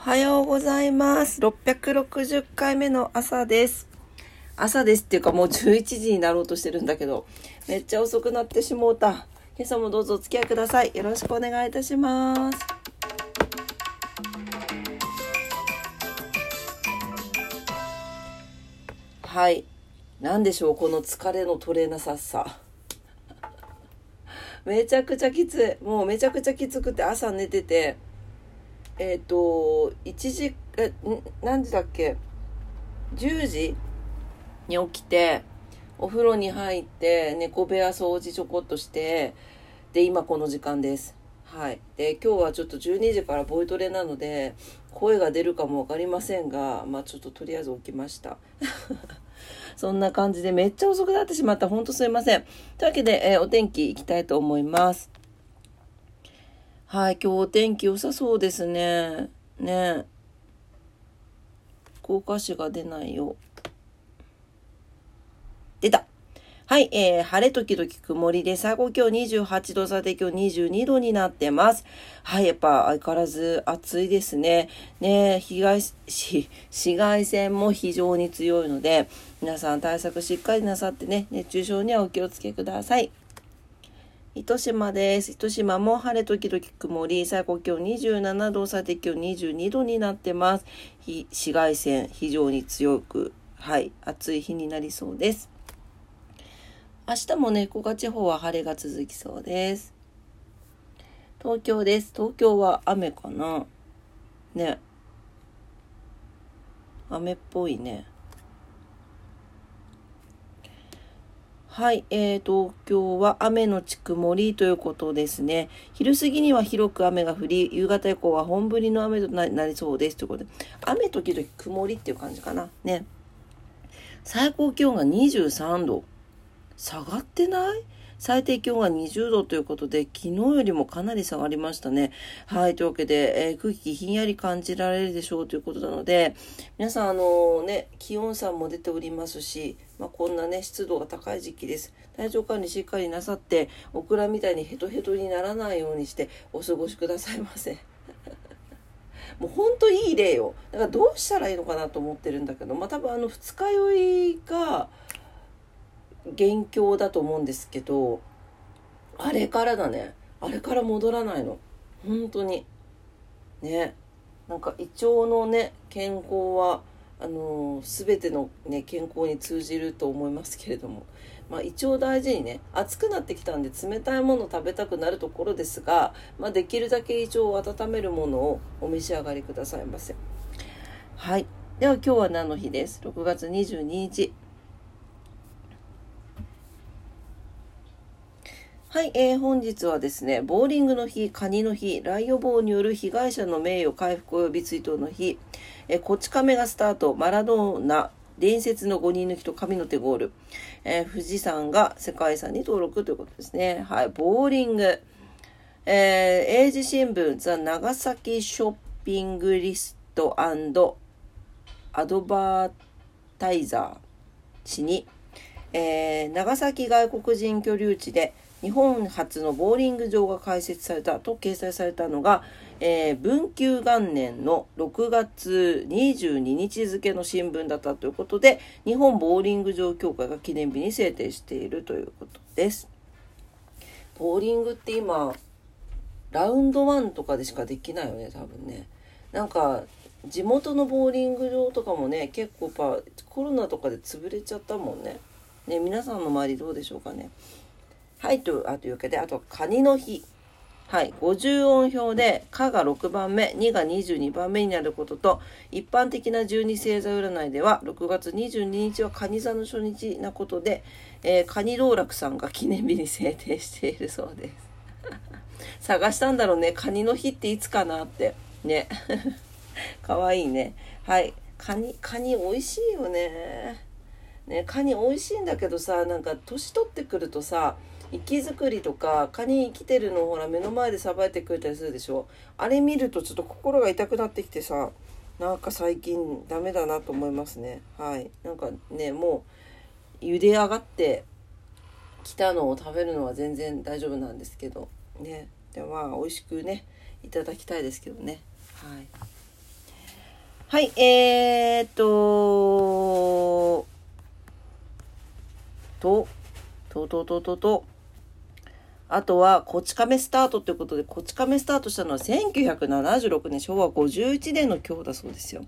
おはようございます。660回目の朝です。朝ですっていうかもう11時になろうとしてるんだけど、めっちゃ遅くなってしもうた。今朝もどうぞお付き合いください。よろしくお願いいたします。はい。何でしょう、この疲れの取れなささ。めちゃくちゃきつい。もうめちゃくちゃきつくて朝寝てて、えっ、と、1時、え、何時だっけ ?10 時に起きて、お風呂に入って、猫部屋掃除ちょこっとして、で、今この時間です。はい。で、今日はちょっと12時からボイトレなので、声が出るかもわかりませんが、まあちょっととりあえず起きました。そんな感じでめっちゃ遅くなってしまった。ほんとすいません。というわけで、えーお天気いきたいと思います。はい、今日お天気良さそうですね。ね福岡市が出ないよ。出たはい、えー、晴れ時々曇りで、最高気温28度、最低気温22度になってます。はい、やっぱ相変わらず暑いですね。ね被害し、紫外線も非常に強いので、皆さん対策しっかりなさってね、熱中症にはお気をつけください。糸島です。糸島も晴れ時々曇り、最高気温27度、最低気温22度になってます。紫外線非常に強く、はい、暑い日になりそうです。明日もね、福岡地方は晴れが続きそうです。東京です。東京は雨かなね。雨っぽいね。はい、えー、東京は雨のち曇りということですね。昼過ぎには広く雨が降り、夕方以降は本降りの雨となりそうです。ということで、雨時々曇りっていう感じかな。ね。最高気温が23度。下がってない？最低気温が20度ということで、昨日よりもかなり下がりましたね。はい。というわけで、えー空気ひんやり感じられるでしょうということなので、皆さん、あのね、気温差も出ておりますし、まあ、こんなね、湿度が高い時期です。体調管理しっかりなさって、オクラみたいにヘトヘトにならないようにしてお過ごしくださいませ。もうほんといい例よ。だからどうしたらいいのかなと思ってるんだけど、まあ多分あの二日酔いが元凶だと思うんですけど、あれからだね。あれから戻らないの。本当に。ね。なんか胃腸のね、健康は、あのー全てのね、健康に通じると思いますけれども。まあ、胃腸大事にね、暑くなってきたんで冷たいもの食べたくなるところですが、まあ、できるだけ胃腸を温めるものをお召し上がりくださいませ。はい。では今日は何の日です ?6 月22日。はい、えー本日はですね、ボーリングの日、カニの日、ライオボーによる被害者の名誉回復及び追悼の日、えーこち亀がスタート、マラドーナ、伝説の5人抜きと神の手ゴール、えー富士山が世界遺産に登録ということですね。はい、ボーリング、えー英字新聞、ザ・長崎ショッピングリストアドバータイザー氏に、えー長崎外国人居留地で日本初のボーリング場が開設されたと掲載されたのが、えー文久元年の6月22日付の新聞だったということで日本ボーリング場協会が記念日に制定しているということです。ボーリングって今ラウンドワンとかでしかできないよね多分ね。なんか地元のボーリング場とかもね結構やっぱコロナとかで潰れちゃったもんね。ね皆さんの周りどうでしょうかね。はいとあというわけであとカニの日。はい、50音表で「か」が6番目「2」が22番目になることと一般的な十二星座占いでは6月22日は蟹座の初日なことで、えー、カニ道楽さんが記念日に制定しているそうです。探したんだろうねカニの日っていつかなって。ね。かわいいね。はい。カニカニ美味しいよね。ねカニ美味しいんだけどさなんか年取ってくるとさ生き作りとかカニ生きてるのほら目の前でさばいてくれたりするでしょ？あれ見るとちょっと心が痛くなってきてさなんか最近ダメだなと思いますね。はい。なんかねもう茹で上がってきたのを食べるのは全然大丈夫なんですけど。ね。でまあ美味しくねいただきたいですけどね。はい。はい、えー、っと、と、と、と、と、と、と、あとは、こち亀スタートということで、こち亀スタートしたのは1976年、昭和51年の今日だそうですよ。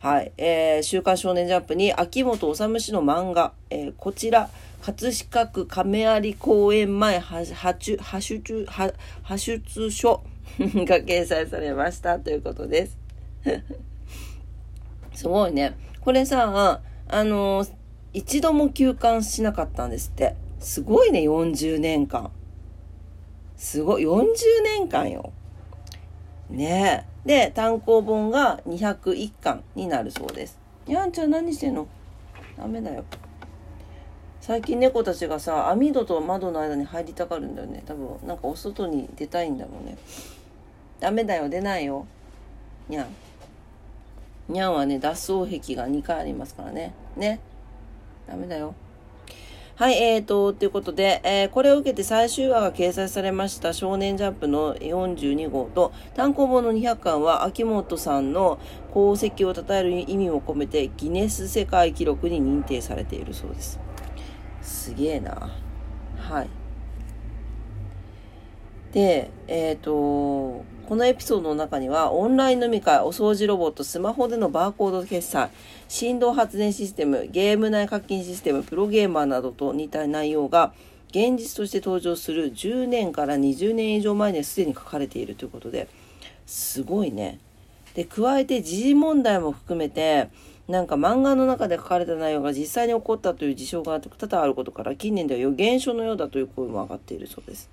はい。えー、週刊少年ジャンプに秋元治氏の漫画、えー、こちら、葛飾区亀有公園前は、はちゅ、はしゅちゅ、は、は出書 が掲載されましたということです。すごいね。これさ、あのー、一度も休刊しなかったんですって。すごいね、40年間。すごい、40年間よ。ねえ。で、単行本が201巻になるそうです。やんちゃん何してんの？ダメだよ。最近猫たちがさ、網戸と窓の間に入りたがるんだよね。多分、なんかお外に出たいんだろうね。ダメだよ、出ないよ。にゃん。にゃんはね、脱走癖が2回ありますからね。ね。ダメだよ。はい、えーと、ということで、えー、これを受けて最終話が掲載されました少年ジャンプの42号と単行本の200巻は秋元さんの功績を称える意味も込めてギネス世界記録に認定されているそうです。すげえな。はい。で、えっ、ー、と、このエピソードの中には、オンライン飲み会、お掃除ロボット、スマホでのバーコード決済、振動発電システム、ゲーム内課金システム、プロゲーマーなどと似た内容が、現実として登場する10年から20年以上前にすでに書かれているということで、すごいね。で、加えて時事問題も含めて、なんか漫画の中で書かれた内容が実際に起こったという事象が多々あることから、近年では予言書のようだという声も上がっているそうです。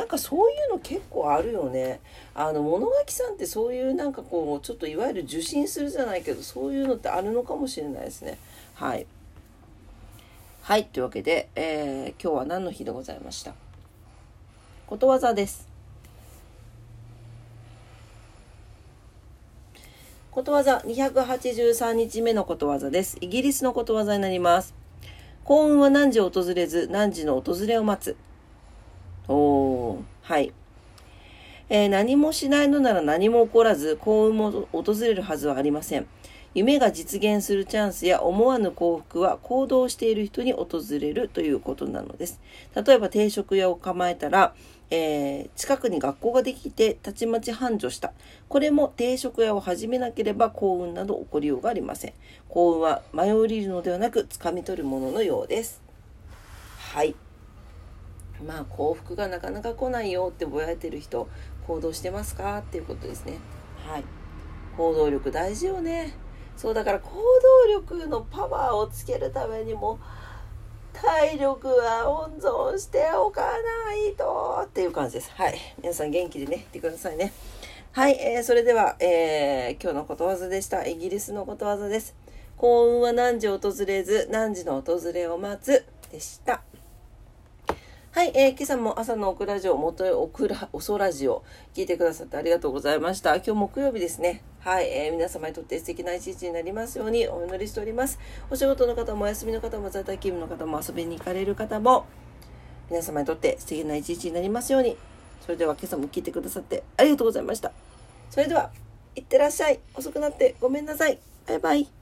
なんかそういうの結構あるよねあの物書きさんってそういうなんかこうちょっといわゆる受信するじゃないけどそういうのってあるのかもしれないですねはいはいというわけで、えー、今日は何の日でございました？ことわざですことわざ283日目のことわざです。イギリスのことわざになります。幸運は何時訪れず、何時の訪れを待つ。おー、はい。えー、何もしないのなら何も起こらず、幸運も訪れるはずはありません。夢が実現するチャンスや思わぬ幸福は行動している人に訪れるということなのです。例えば定食屋を構えたら、えー、近くに学校ができてたちまち繁盛した。これも定食屋を始めなければ幸運など起こりようがありません。幸運は舞い降りるのではなく掴み取るもののようです。はい。まあ幸福がなかなか来ないよってぼやいてる人行動してますか？っていうことですね。はい。行動力大事よね。そうだから行動力のパワーをつけるためにも体力は温存しておかないとっていう感じです。はい。皆さん元気でねいってくださいね。はい、えー、それでは、えー、今日のことわざでした。イギリスのことわざです。幸運は何時訪れず何時の訪れを待つ？でした。はい、えー、今朝も朝のオクラジオ、元へオクラ、おそラジオ、聞いてくださってありがとうございました。今日木曜日ですね。はい、えー、皆様にとって素敵な一日になりますようにお祈りしております。お仕事の方もお休みの方も在宅勤務の方も遊びに行かれる方も、皆様にとって素敵な一日になりますように。それでは今朝も聞いてくださってありがとうございました。それでは、いってらっしゃい。遅くなってごめんなさい。バイバイ。